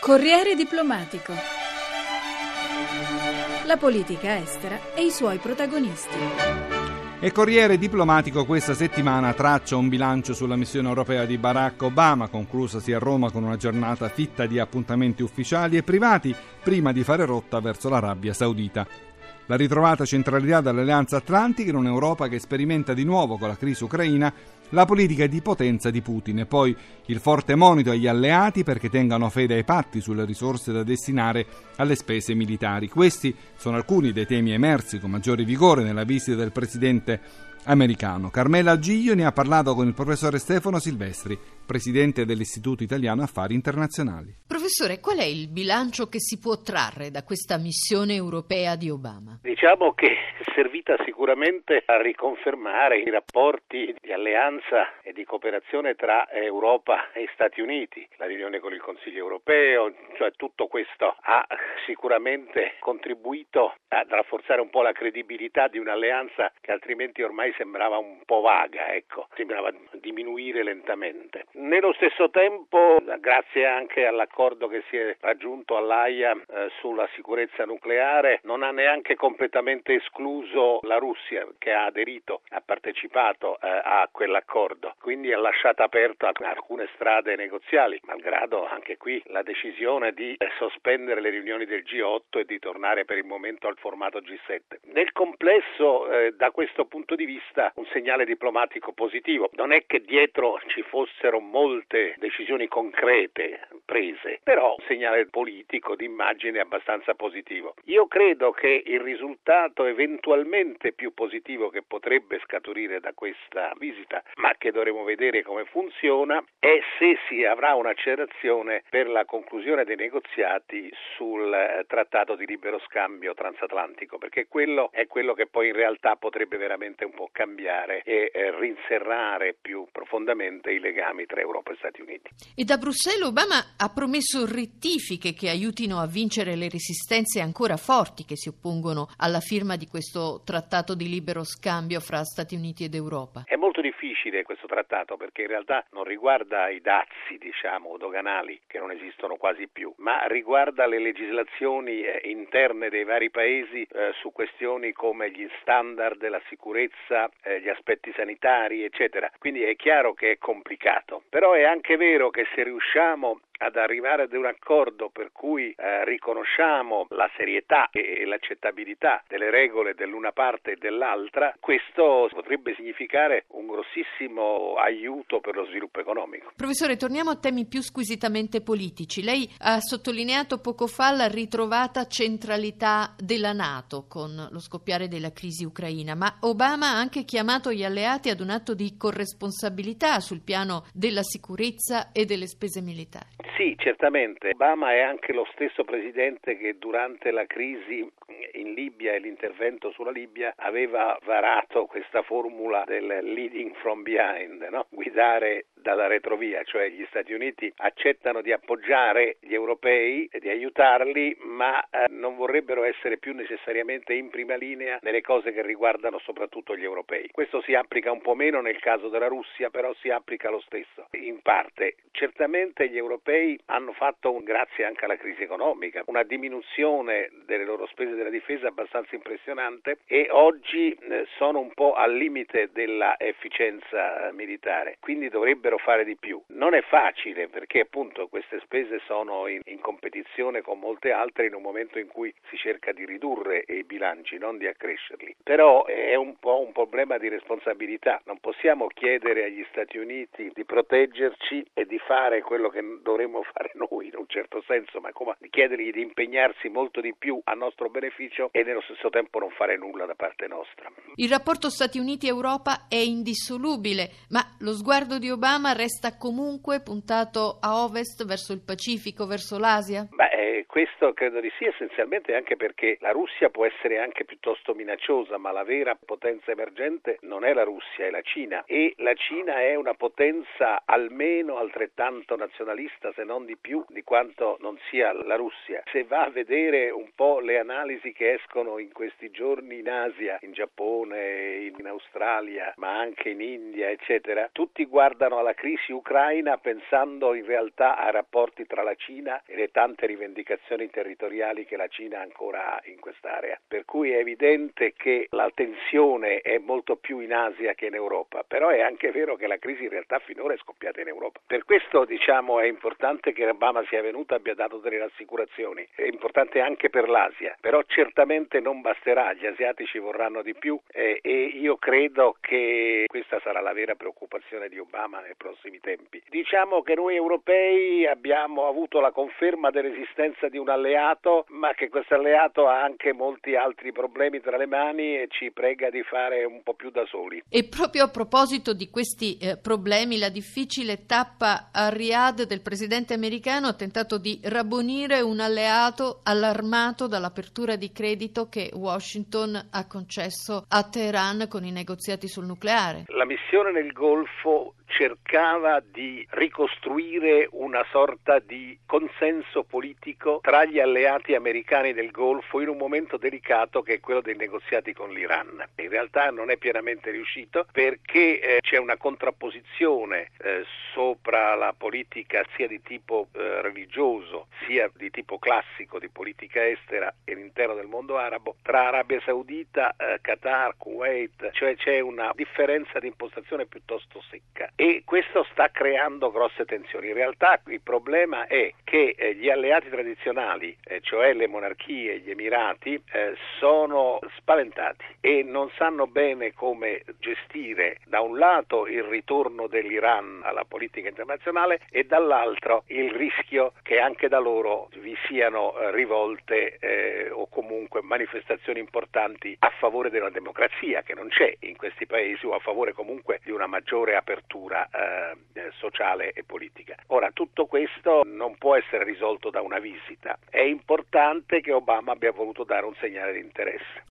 Corriere diplomatico. La politica estera e i suoi protagonisti. E Corriere Diplomatico questa settimana traccia un bilancio sulla missione europea di Barack Obama, conclusasi a Roma con una giornata fitta di appuntamenti ufficiali e privati, prima di fare rotta verso l'Arabia Saudita. La ritrovata centralità dell'Alleanza Atlantica in un'Europa che sperimenta di nuovo con la crisi ucraina la politica di potenza di Putin e poi il forte monito agli alleati perché tengano fede ai patti sulle risorse da destinare alle spese militari. Questi sono alcuni dei temi emersi con maggiore vigore nella visita del presidente americano. Carmela Giglio ne ha parlato con il professore Stefano Silvestri, presidente dell'Istituto Italiano Affari Internazionali. Professore, qual è il bilancio che si può trarre da questa missione europea di Obama? Diciamo che è servita sicuramente a riconfermare i rapporti di alleanza e di cooperazione tra Europa e Stati Uniti, la riunione con il Consiglio europeo, cioè tutto questo ha sicuramente contribuito ad rafforzare un po' la credibilità di un'alleanza che altrimenti ormai sembrava un po' vaga, ecco, sembrava diminuire lentamente. Nello stesso tempo, grazie anche all'accordo che si è raggiunto all'AIA eh, sulla sicurezza nucleare, non ha neanche completamente escluso la Russia che ha aderito, ha partecipato eh, a quell'accordo, quindi ha lasciato aperto alcune strade negoziali, malgrado anche qui la decisione di eh, sospendere le riunioni del G8 e di tornare per il momento al formato G7. Nel complesso, eh, da questo punto di vista, un segnale diplomatico positivo. Non è che dietro ci fossero molte decisioni concrete prese, però un segnale politico di immagine abbastanza positivo. Io credo che il risultato eventualmente più positivo che potrebbe scaturire da questa visita, ma che dovremo vedere come funziona, è se si avrà un'accelerazione per la conclusione dei negoziati sul eh, trattato di libero scambio transatlantico, perché quello è quello che poi in realtà potrebbe veramente un po' cambiare e eh, rinserrare più profondamente i legami tra Europa e Stati Uniti. E da Bruxelles Obama ha promesso rettifiche che aiutino a vincere le resistenze ancora forti che si oppongono alla firma di questo trattato di libero scambio fra Stati Uniti ed Europa. È molto difficile questo trattato perché in realtà non riguarda i dazi, diciamo, doganali che non esistono quasi più, ma riguarda le legislazioni eh, interne dei vari paesi eh, su questioni come gli standard, la sicurezza, eh, gli aspetti sanitari, eccetera. Quindi è chiaro che è complicato, però è anche vero che se riusciamo ad arrivare ad un accordo per cui eh, riconosciamo la serietà e l'accettabilità delle regole dell'una parte e dell'altra, questo potrebbe significare un grossissimo aiuto per lo sviluppo economico. Professore, torniamo a temi più squisitamente politici. Lei ha sottolineato poco fa la ritrovata centralità della Nato con lo scoppiare della crisi ucraina, ma Obama ha anche chiamato gli alleati ad un atto di corresponsabilità sul piano della sicurezza e delle spese militari. Sì, certamente. Obama è anche lo stesso presidente che durante la crisi in Libia e l'intervento sulla Libia aveva varato questa formula del leading from behind, no? guidare dalla retrovia, cioè gli Stati Uniti accettano di appoggiare gli europei e di aiutarli, ma eh, non vorrebbero essere più necessariamente in prima linea nelle cose che riguardano soprattutto gli europei. Questo si applica un po' meno nel caso della Russia, però si applica lo stesso, in parte. Certamente gli europei hanno fatto, grazie anche alla crisi economica, una diminuzione delle loro spese della difesa abbastanza impressionante e oggi eh, sono un po' al limite della efficienza militare, quindi dovrebbero fare di più. Non è facile perché appunto queste spese sono in, in competizione con molte altre in un momento in cui si cerca di ridurre i bilanci, non di accrescerli. Però è un po' un problema di responsabilità. Non possiamo chiedere agli Stati Uniti di proteggerci e di fare quello che dovremmo fare noi in un certo senso, ma come chiedergli di impegnarsi molto di più a nostro beneficio e nello stesso tempo non fare nulla da parte nostra. Il rapporto Stati Uniti-Europa è indissolubile, ma lo sguardo di Obama Obama resta comunque puntato a ovest, verso il Pacifico, verso l'Asia? Beh, eh, questo credo di sì, essenzialmente anche perché la Russia può essere anche piuttosto minacciosa, ma la vera potenza emergente non è la Russia, è la Cina. E la Cina è una potenza almeno altrettanto nazionalista, se non di più, di quanto non sia la Russia. Se va a vedere un po' le analisi che escono in questi giorni in Asia, in Giappone, in Australia, ma anche in India, eccetera, tutti guardano alla alla crisi ucraina pensando in realtà ai rapporti tra la Cina e le tante rivendicazioni territoriali che la Cina ancora ha in quest'area. Per cui è evidente che la tensione è molto più in Asia che in Europa, però è anche vero che la crisi in realtà finora è scoppiata in Europa. Per questo diciamo è importante che Obama sia venuto e abbia dato delle rassicurazioni, è importante anche per l'Asia, però certamente non basterà, gli asiatici vorranno di più eh, e io credo che questa sarà la vera preoccupazione di Obama nei prossimi tempi. Diciamo che noi europei abbiamo avuto la conferma dell'esistenza di un alleato, ma che questo alleato ha anche molti altri problemi tra le mani e ci prega di fare un po' più da soli. E proprio a proposito di questi eh, problemi, la difficile tappa a Riyadh del presidente americano ha tentato di rabbonire un alleato allarmato dall'apertura di credito che Washington ha concesso a Teheran con i negoziati sul nucleare. La missione nel Golfo cercava di ricostruire una sorta di consenso politico tra gli alleati americani del Golfo in un momento delicato che è quello dei negoziati con l'Iran. In realtà non è pienamente riuscito perché eh, c'è una contrapposizione eh, sopra la politica sia di tipo eh, religioso sia di tipo classico di politica estera all'interno del mondo arabo tra Arabia Saudita, eh, Qatar, Kuwait, cioè c'è una differenza di impostazione piuttosto secca e questo sta creando grosse tensioni. In realtà il problema è che eh, gli alleati tradizionali, eh, cioè le monarchie, gli emirati, eh, sono spaventati e non sanno bene come gestire da un lato il ritorno dell'Iran alla politica internazionale e dall'altro il rischio che anche da loro vi siano rivolte o comunque manifestazioni importanti a favore della democrazia che non c'è in questi paesi o a favore comunque di una maggiore apertura eh, sociale e politica. Ora, tutto questo non può essere risolto da una visita. È importante che Obama abbia voluto dare un segnale di interesse.